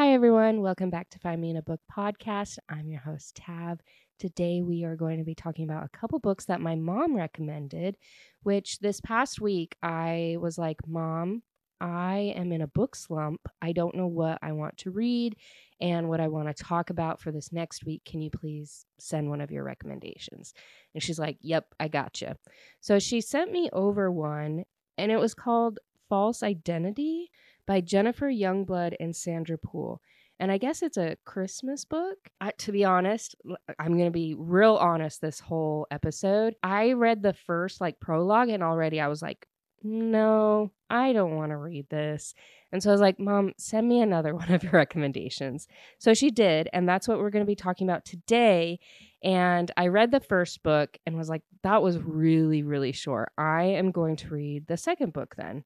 Hi, everyone. Welcome back to Find Me in a Book podcast. I'm your host, Tav. Today, we are going to be talking about a couple books that my mom recommended, which this past week I was like, Mom, I am in a book slump. I don't know what I want to read and what I want to talk about for this next week. Can you please send one of your recommendations? And she's like, Yep, I got you. So she sent me over one, and it was called False Identity by Jennifer Youngblood and Sandra Poole. And I guess it's a Christmas book. I, to be honest, I'm going to be real honest this whole episode. I read the first like prologue and already I was like, no, I don't want to read this. And so I was like, Mom, send me another one of your recommendations. So she did. And that's what we're going to be talking about today. And I read the first book and was like, that was really, really short. I am going to read the second book then.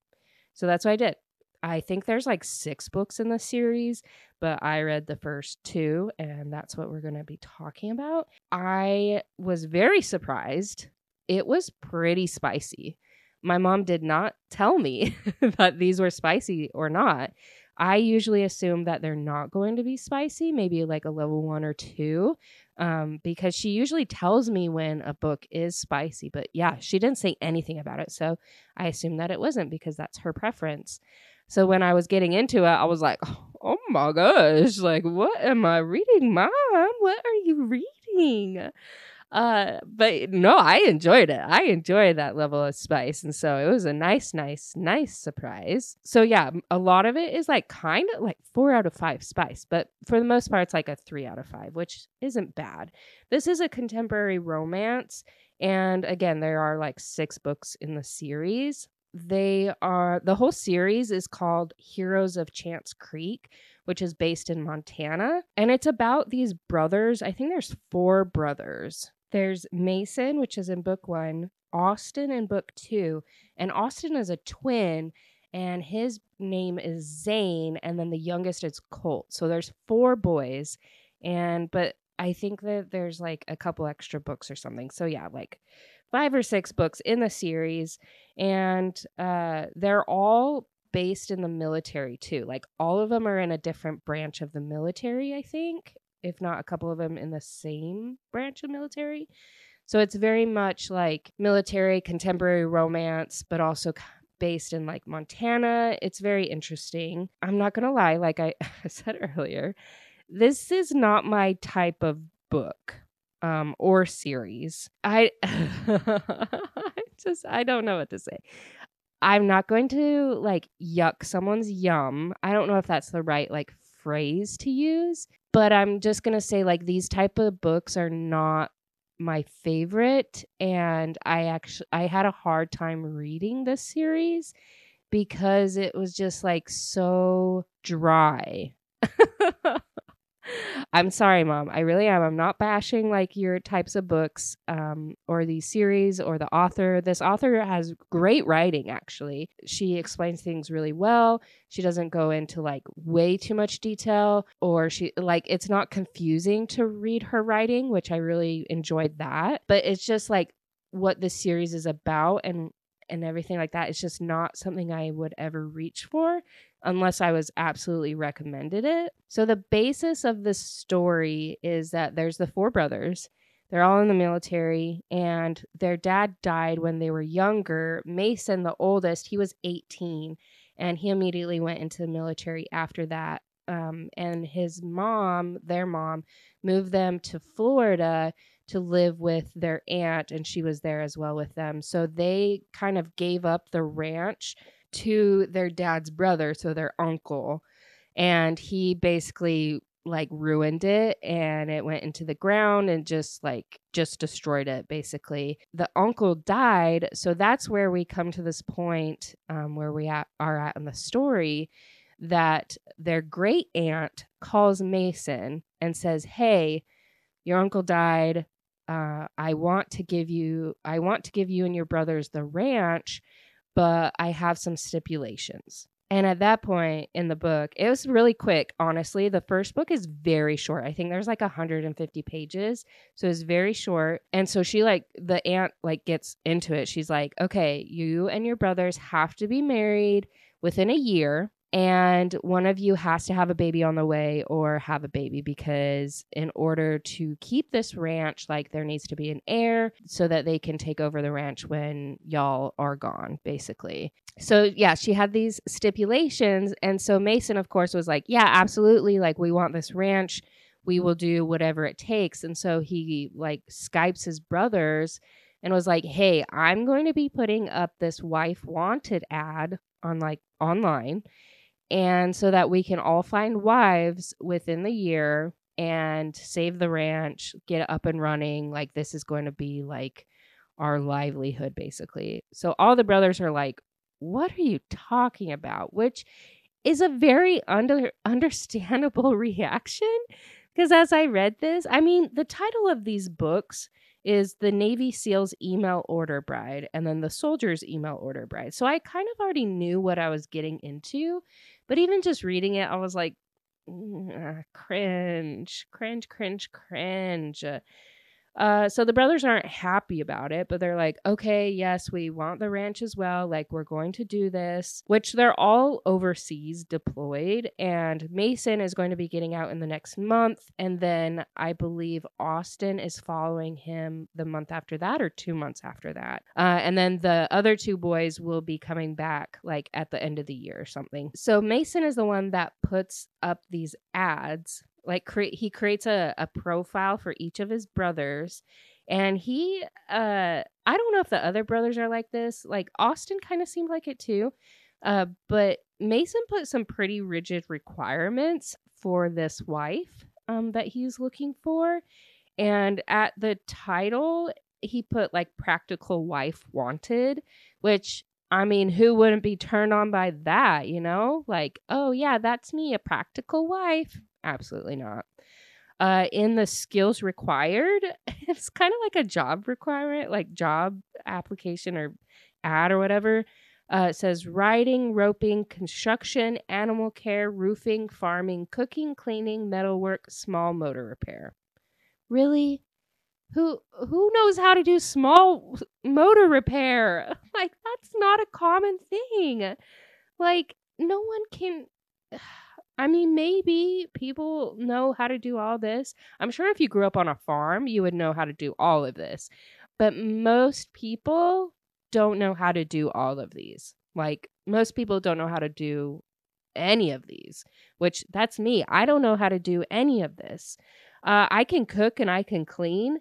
So that's what I did. I think there's like six books in the series, but I read the first two, and that's what we're going to be talking about. I was very surprised. It was pretty spicy. My mom did not tell me that these were spicy or not. I usually assume that they're not going to be spicy, maybe like a level one or two, um, because she usually tells me when a book is spicy. But yeah, she didn't say anything about it. So I assume that it wasn't because that's her preference. So when I was getting into it, I was like, oh my gosh, like, what am I reading, mom? What are you reading? Uh, but no, I enjoyed it. I enjoyed that level of spice. And so it was a nice, nice, nice surprise. So yeah, a lot of it is like kind of like four out of five spice, but for the most part, it's like a three out of five, which isn't bad. This is a contemporary romance. And again, there are like six books in the series they are the whole series is called Heroes of Chance Creek, which is based in Montana, and it's about these brothers. I think there's four brothers. There's Mason, which is in book 1, Austin in book 2, and Austin is a twin and his name is Zane and then the youngest is Colt. So there's four boys and but I think that there's like a couple extra books or something. So yeah, like five or six books in the series, and uh, they're all based in the military too. Like all of them are in a different branch of the military, I think, if not a couple of them in the same branch of military. So it's very much like military contemporary romance, but also based in like Montana. It's very interesting. I'm not going to lie, like I said earlier, this is not my type of book um, or series. I, just I don't know what to say. I'm not going to like yuck someone's yum. I don't know if that's the right like phrase to use, but I'm just going to say like these type of books are not my favorite and I actually I had a hard time reading this series because it was just like so dry. I'm sorry, mom. I really am. I'm not bashing like your types of books um, or the series or the author. This author has great writing, actually. She explains things really well. She doesn't go into like way too much detail, or she like it's not confusing to read her writing, which I really enjoyed that. But it's just like what this series is about and and everything like that. It's just not something I would ever reach for unless I was absolutely recommended it. So the basis of the story is that there's the four brothers. They're all in the military and their dad died when they were younger. Mason, the oldest, he was 18 and he immediately went into the military after that. Um, and his mom, their mom, moved them to Florida to live with their aunt, and she was there as well with them. So they kind of gave up the ranch to their dad's brother, so their uncle. And he basically like ruined it and it went into the ground and just like just destroyed it basically the uncle died so that's where we come to this point um, where we at, are at in the story that their great aunt calls mason and says hey your uncle died uh, i want to give you i want to give you and your brothers the ranch but I have some stipulations. And at that point in the book, it was really quick, honestly. The first book is very short. I think there's like 150 pages. So it's very short. And so she like the aunt like gets into it. She's like, "Okay, you and your brothers have to be married within a year and one of you has to have a baby on the way or have a baby because in order to keep this ranch like there needs to be an heir so that they can take over the ranch when y'all are gone basically. So yeah she had these stipulations. And so mason of course was like yeah absolutely. Like we want this ranch. We will do whatever it takes. And so he like skypes his brothers and was like hey i'm going to be putting up this wife wanted ad on like online and so that we can all find wives within the year and save the ranch, get up and running. Like this is going to be like our livelihood basically. So all the brothers are like, "What are you talking about?" which is a very under understandable reaction because as I read this, I mean, the title of these books is the Navy SEALs email order bride and then the soldiers email order bride. So I kind of already knew what I was getting into but even just reading it, I was like, mm, cringe, cringe, cringe, cringe. Uh, so the brothers aren't happy about it, but they're like, okay, yes, we want the ranch as well. Like, we're going to do this, which they're all overseas deployed. And Mason is going to be getting out in the next month. And then I believe Austin is following him the month after that or two months after that. Uh, and then the other two boys will be coming back like at the end of the year or something. So Mason is the one that puts up these ads like cre- he creates a, a profile for each of his brothers and he uh i don't know if the other brothers are like this like austin kind of seemed like it too uh but mason put some pretty rigid requirements for this wife um that he's looking for and at the title he put like practical wife wanted which I mean, who wouldn't be turned on by that, you know? Like, oh, yeah, that's me, a practical wife. Absolutely not. Uh, in the skills required, it's kind of like a job requirement, like job application or ad or whatever. Uh, it says riding, roping, construction, animal care, roofing, farming, cooking, cleaning, metalwork, small motor repair. Really? Who who knows how to do small motor repair? Like that's not a common thing. Like no one can I mean, maybe people know how to do all this. I'm sure if you grew up on a farm, you would know how to do all of this. But most people don't know how to do all of these. Like, most people don't know how to do any of these, which that's me. I don't know how to do any of this. Uh, I can cook and I can clean,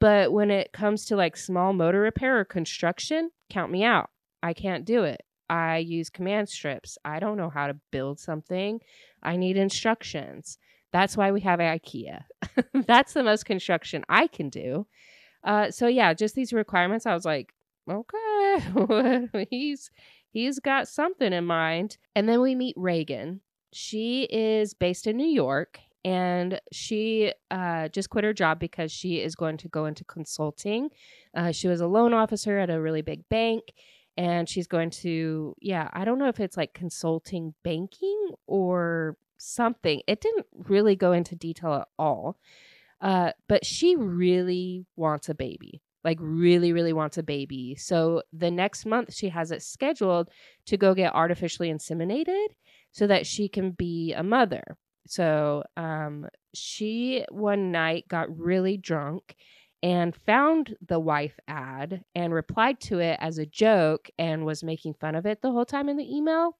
but when it comes to like small motor repair or construction, count me out. I can't do it. I use command strips. I don't know how to build something. I need instructions. That's why we have IKEA. That's the most construction I can do. Uh, so yeah, just these requirements. I was like, okay, he's he's got something in mind. And then we meet Reagan. She is based in New York, and she uh, just quit her job because she is going to go into consulting. Uh, she was a loan officer at a really big bank, and she's going to yeah i don't know if it's like consulting banking or something it didn't really go into detail at all uh, but she really wants a baby like really really wants a baby so the next month she has it scheduled to go get artificially inseminated so that she can be a mother so um, she one night got really drunk and found the wife ad and replied to it as a joke and was making fun of it the whole time in the email.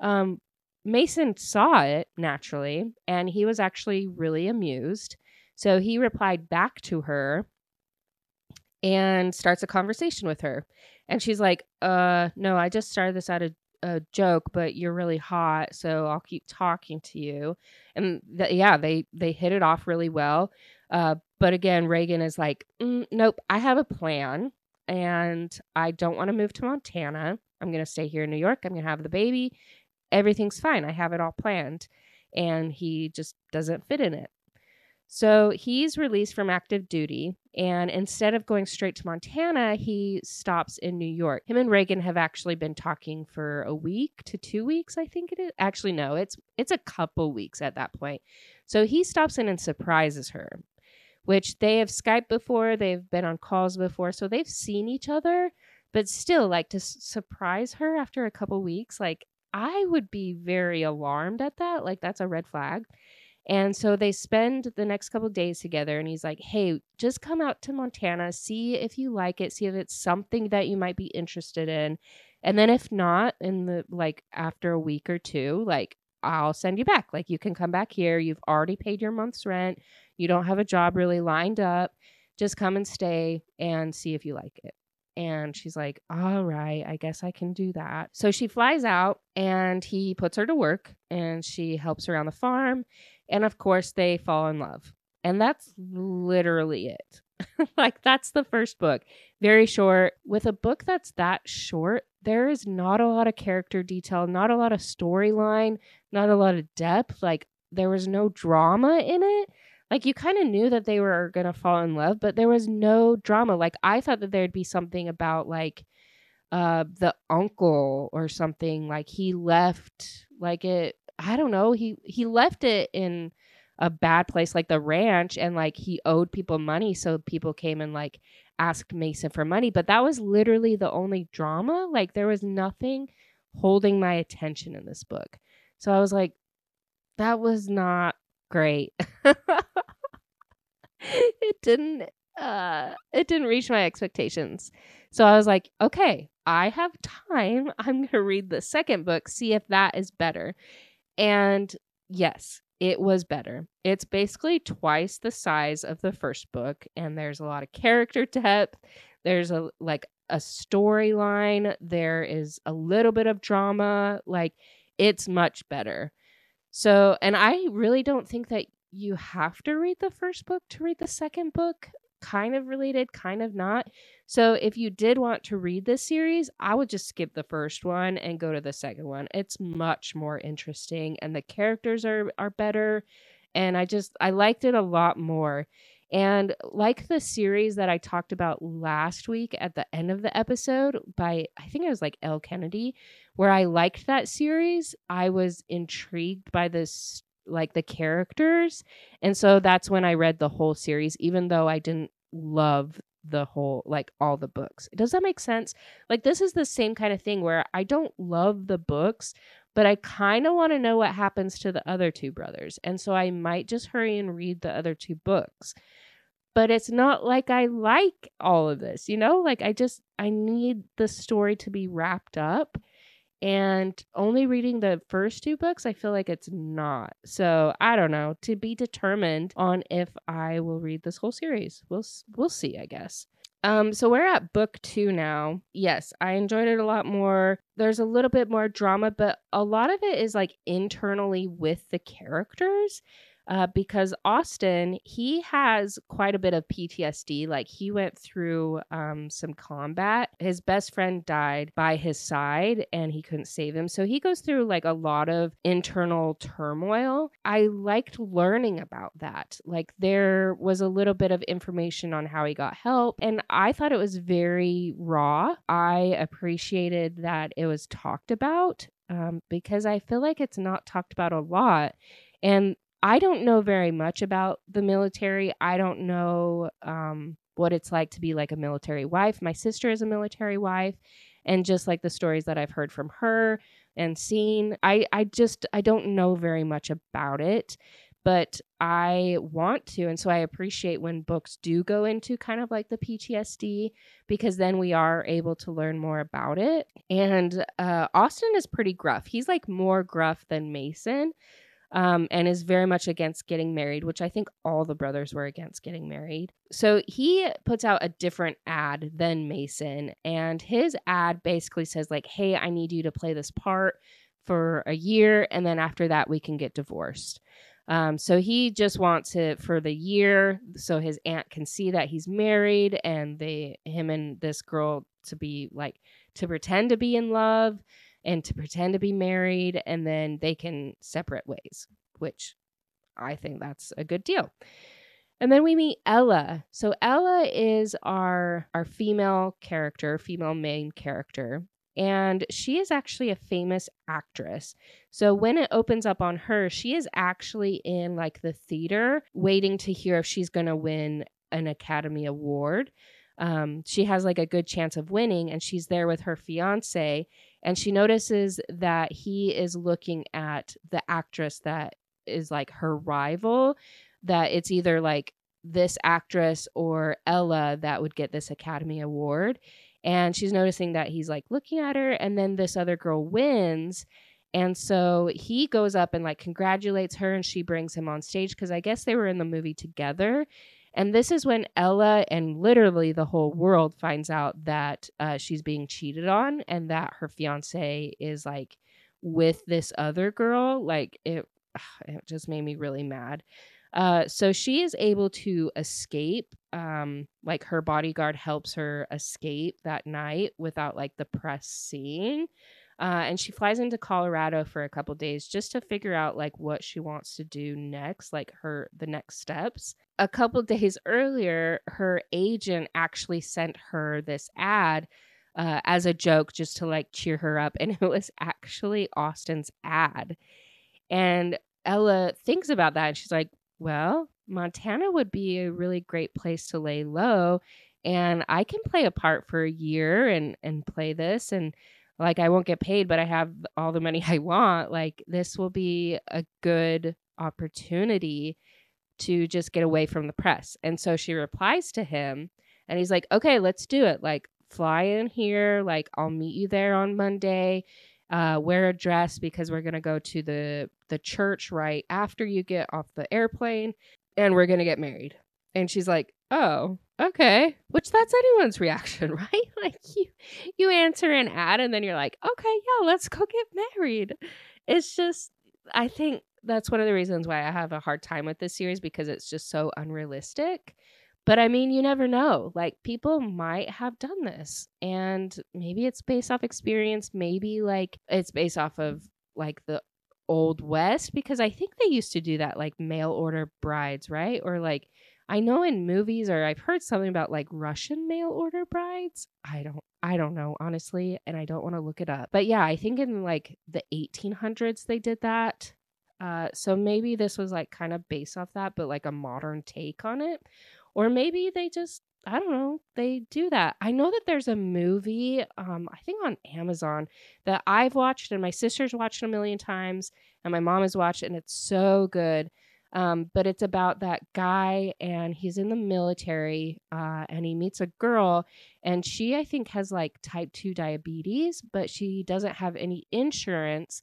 Um, Mason saw it naturally and he was actually really amused. So he replied back to her and starts a conversation with her. And she's like, uh, no, I just started this out of a joke, but you're really hot, so I'll keep talking to you. And th- yeah, they they hit it off really well. Uh, but again, Reagan is like, mm, nope, I have a plan and I don't want to move to Montana. I'm going to stay here in New York. I'm going to have the baby. Everything's fine. I have it all planned. And he just doesn't fit in it. So he's released from active duty. And instead of going straight to Montana, he stops in New York. Him and Reagan have actually been talking for a week to two weeks, I think it is. Actually, no, it's it's a couple weeks at that point. So he stops in and surprises her which they have Skyped before, they've been on calls before, so they've seen each other, but still, like to s- surprise her after a couple weeks, like I would be very alarmed at that. Like, that's a red flag. And so they spend the next couple days together, and he's like, Hey, just come out to Montana, see if you like it, see if it's something that you might be interested in. And then if not, in the like after a week or two, like I'll send you back. Like you can come back here. You've already paid your month's rent. You don't have a job really lined up. Just come and stay and see if you like it. And she's like, All right, I guess I can do that. So she flies out and he puts her to work and she helps around the farm and of course, they fall in love. And that's literally it. like, that's the first book. Very short. With a book that's that short, there is not a lot of character detail, not a lot of storyline, not a lot of depth. Like, there was no drama in it. Like, you kind of knew that they were going to fall in love, but there was no drama. Like, I thought that there'd be something about, like, uh, the uncle or something. Like, he left, like, it I don't know. He he left it in a bad place like the ranch and like he owed people money so people came and like asked Mason for money, but that was literally the only drama. Like there was nothing holding my attention in this book. So I was like that was not great. it didn't uh it didn't reach my expectations. So I was like, okay, I have time. I'm going to read the second book, see if that is better. And yes, it was better. It's basically twice the size of the first book, and there's a lot of character depth. There's a like a storyline. There is a little bit of drama. Like it's much better. So, and I really don't think that you have to read the first book to read the second book. Kind of related, kind of not. So if you did want to read this series, I would just skip the first one and go to the second one. It's much more interesting and the characters are are better and I just I liked it a lot more. And like the series that I talked about last week at the end of the episode by I think it was like Elle Kennedy, where I liked that series, I was intrigued by this like the characters. And so that's when I read the whole series, even though I didn't love the whole like all the books. Does that make sense? Like this is the same kind of thing where I don't love the books, but I kind of want to know what happens to the other two brothers. And so I might just hurry and read the other two books. But it's not like I like all of this, you know? Like I just I need the story to be wrapped up and only reading the first two books, I feel like it's not. So I don't know. To be determined on if I will read this whole series. We'll we'll see, I guess. Um, so we're at book two now. Yes, I enjoyed it a lot more. There's a little bit more drama, but a lot of it is like internally with the characters uh, because Austin, he has quite a bit of PTSD. Like he went through um, some combat. His best friend died by his side and he couldn't save him. So he goes through like a lot of internal turmoil. I liked learning about that. Like there was a little bit of information on how he got help. And I thought it was very raw. I appreciated that it was talked about um, because I feel like it's not talked about a lot. And I don't know very much about the military. I don't know um, what it's like to be like a military wife. My sister is a military wife, and just like the stories that I've heard from her and seen, I I just I don't know very much about it, but I want to, and so I appreciate when books do go into kind of like the PTSD because then we are able to learn more about it. And uh, Austin is pretty gruff. He's like more gruff than Mason um, and is very much against getting married, which I think all the brothers were against getting married. So he puts out a different ad than Mason, and his ad basically says, like, hey, I need you to play this part for a year, and then after that, we can get divorced. Um, so he just wants it for the year so his aunt can see that he's married and they him and this girl to be like to pretend to be in love and to pretend to be married and then they can separate ways, which I think that's a good deal. And then we meet Ella. So Ella is our our female character, female main character, and she is actually a famous actress. So when it opens up on her, she is actually in like the theater waiting to hear if she's going to win an Academy Award. Um, she has like a good chance of winning, and she's there with her fiance and she notices that he is looking at the actress that is like her rival that it's either like this actress or Ella that would get this Academy Award. And she's noticing that he's like looking at her, and then this other girl wins. And so he goes up and like congratulates her, and she brings him on stage because I guess they were in the movie together. And this is when Ella and literally the whole world finds out that uh, she's being cheated on and that her fiance is like with this other girl. Like it, it just made me really mad. Uh, so she is able to escape. Um, like her bodyguard helps her escape that night without like the press seeing. Uh, and she flies into Colorado for a couple days just to figure out like what she wants to do next, like her the next steps. A couple days earlier, her agent actually sent her this ad uh, as a joke just to like cheer her up, and it was actually Austin's ad. And Ella thinks about that, and she's like, "Well, Montana would be a really great place to lay low." And I can play a part for a year and and play this and like I won't get paid, but I have all the money I want. Like this will be a good opportunity to just get away from the press. And so she replies to him and he's like, okay, let's do it. Like fly in here. Like I'll meet you there on Monday. Uh, wear a dress because we're to go to the, the church right after you get off the airplane and we're to get married. And she's like, oh, okay. Which that's anyone's reaction, right? Like you you answer an ad and then you're like, okay, yeah, let's go get married. It's just I think that's one of the reasons why I have a hard time with this series because it's just so unrealistic. But I mean, you never know. Like people might have done this and maybe it's based off experience, maybe like it's based off of like the old west because I think they used to do that like mail order brides, right? Or like I know in movies or I've heard something about like Russian mail order brides. I don't I don't know honestly and I don't want to look it up. But yeah, I think in like the 1800s they did that. Uh so maybe this was like kind of based off that but like a modern take on it. Or maybe they just I don't know, they do that. I know that there's a movie um I think on Amazon that I've watched and my sister's watched a million times and my mom has watched and it's so good um, but it's about that guy, and he's in the military, uh, and he meets a girl, and she, I think, has like type 2 diabetes, but she doesn't have any insurance.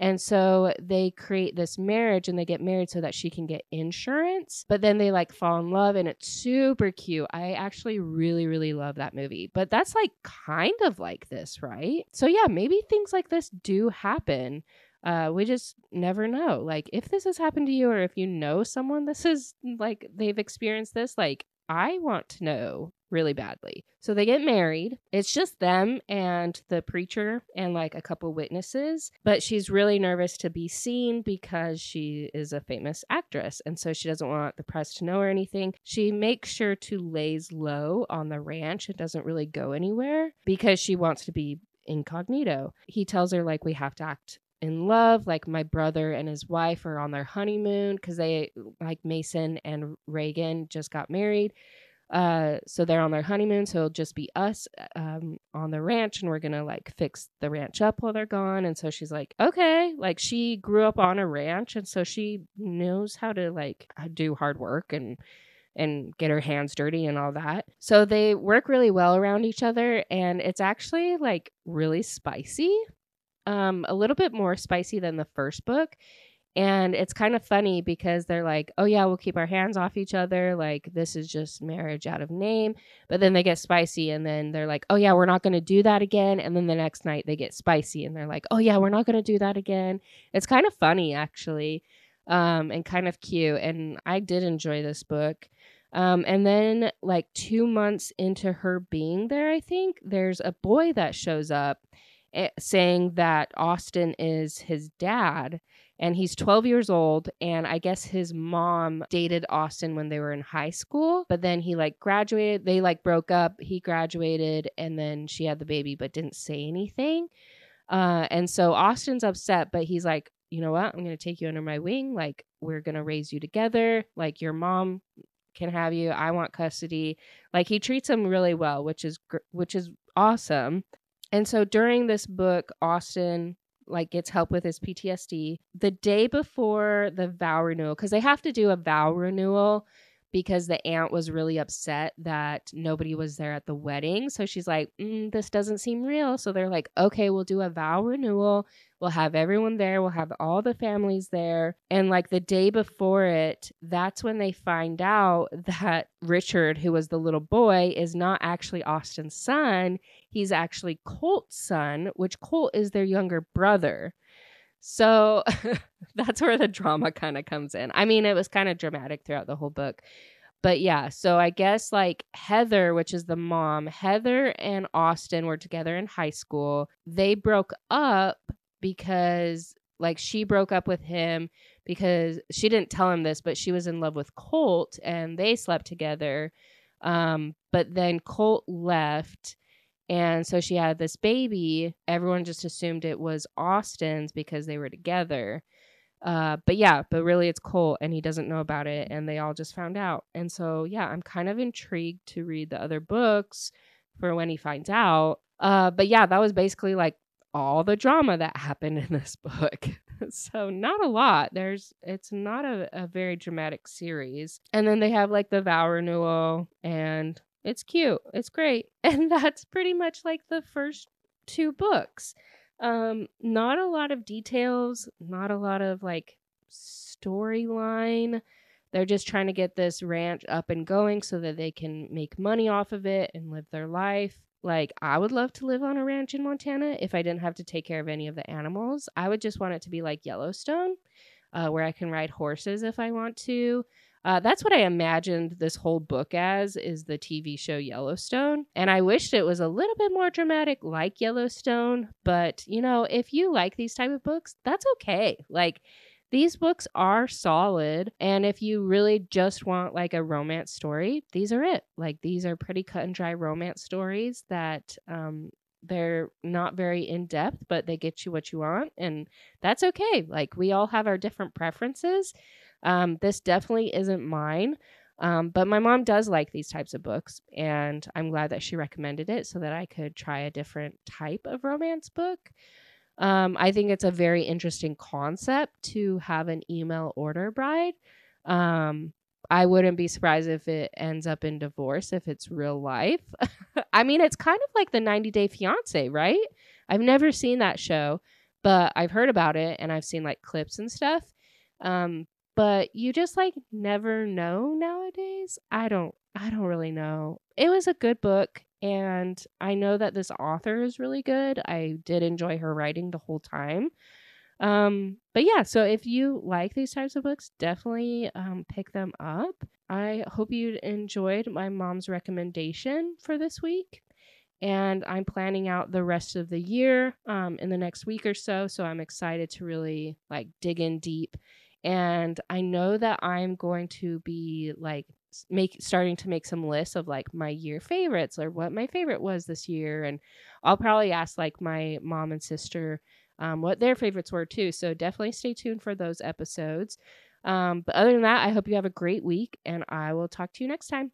And so they create this marriage and they get married so that she can get insurance. But then they like fall in love and it's super cute. I actually really, really love that movie. But that's like kind of like this, right? So yeah, maybe things like this do happen uh, we just never know. Like, if this has happened to you, or if you know someone this is like they've experienced this, like, I want to know really badly. So they get married. It's just them and the preacher and like a couple witnesses. But she's really nervous to be seen because she is a famous actress. And so she doesn't want the press to know or anything. She makes sure to lays low on the ranch and doesn't really go anywhere because she wants to be incognito. He tells her, like, we have to act in love. Like my brother and his wife are on their honeymoon because they, like Mason and Reagan, just got married. Uh, so they're on their honeymoon. So it'll just be us um, on the ranch, and we're gonna like fix the ranch up while they're gone. And so she's like, okay, like she grew up on a ranch, and so she knows how to like do hard work and and get her hands dirty and all that. So they work really well around each other, and it's actually like really spicy um, a little bit more spicy than the first book. And it's kind of funny because they're like, oh, yeah, we'll keep our hands off each other. Like, this is just marriage out of name. But then they get spicy and then they're like, oh, yeah, we're not going to do that again. And then the next night they get spicy and they're like, oh, yeah, we're not going to do that again. It's kind of funny, actually, um, and kind of cute. And I did enjoy this book. Um, and then, like, two months into her being there, I think, there's a boy that shows up saying that Austin is his dad and he's 12 years old and i guess his mom dated austin when they were in high school but then he like graduated they like broke up he graduated and then she had the baby but didn't say anything. Uh, and so austin's upset but he's like you know what? I'm gonna take you under my wing like we're gonna raise you together like your mom can have you i want custody. Like he treats him really well which is gr- which is awesome And so during this book, Austin like gets help with his PTSD the day before the vow renewal because they have to do a vow renewal because the aunt was really upset that nobody was there at the wedding. So she's like, mm, This doesn't seem real. So they're like, Okay, we'll do a vow renewal. We'll have everyone there. We'll have all the families there. And like the day before it, that's when they find out that Richard, who was the little boy, is not actually Austin's son. He's actually Colt's son, which Colt is their younger brother. So that's where the drama kind of comes in. I mean, it was kind of dramatic throughout the whole book. But yeah, so I guess like Heather, which is the mom, Heather and Austin were together in high school. They broke up because like she broke up with him because she didn't tell him this, but she was in love with Colt and they slept together. Um, but then Colt left and so she had this baby. Everyone just assumed it was Austin's because they were together. Uh, but yeah, but really it's Colt and he doesn't know about it and they all just found out. And so yeah, I'm kind of intrigued to read the other books for when he finds out. Uh, but yeah, that was basically like all the drama that happened in this book. so not a lot. There's it's not a, a very dramatic series. And then they have like the vow renewal and it's cute. It's great. And that's pretty much like the first two books. Um, not a lot of details, not a lot of like storyline. They're just trying to get this ranch up and going so that they can make money off of it and live their life. Like, I would love to live on a ranch in Montana if I didn't have to take care of any of the animals. I would just want it to be like Yellowstone, uh, where I can ride horses if I want to. Uh, that's what I imagined this whole book as is the TV show Yellowstone. And I wished it was a little bit more dramatic like Yellowstone. But, you know, if you like these type of books, that's okay. Like, these books are solid. And if you really just want like a romance story, these are it. Like, these are pretty cut and dry romance stories that um, they're not very in depth, but they get you what you want. And that's okay. Like, we all have our different preferences. Um, this definitely isn't mine. Um, but my mom does like these types of books, and I'm glad that she recommended it so that I could try a different type of romance book. Um, I think it's a very interesting concept to have an email order bride. Um, I wouldn't be surprised if it ends up in divorce if it's real life. I mean, it's kind of like the 90 Day Fiance, right? I've never seen that show, but I've heard about it and I've seen like clips and stuff. Um, but you just like never know nowadays. I don't I don't really know. It was a good book and I know that this author is really good. I did enjoy her writing the whole time. Um, but yeah, so if you like these types of books, definitely um, pick them up. I hope you enjoyed my mom's recommendation for this week. And I'm planning out the rest of the year um, in the next week or so. So I'm excited to really like dig in deep and I know that I'm going to be like make starting to make some lists of like my year favorites or what my favorite was this year and I'll probably ask like my mom and sister um, what their favorites were too. So definitely stay tuned for those episodes. Um, but other than that, I hope you have a great week and I will talk to you next time.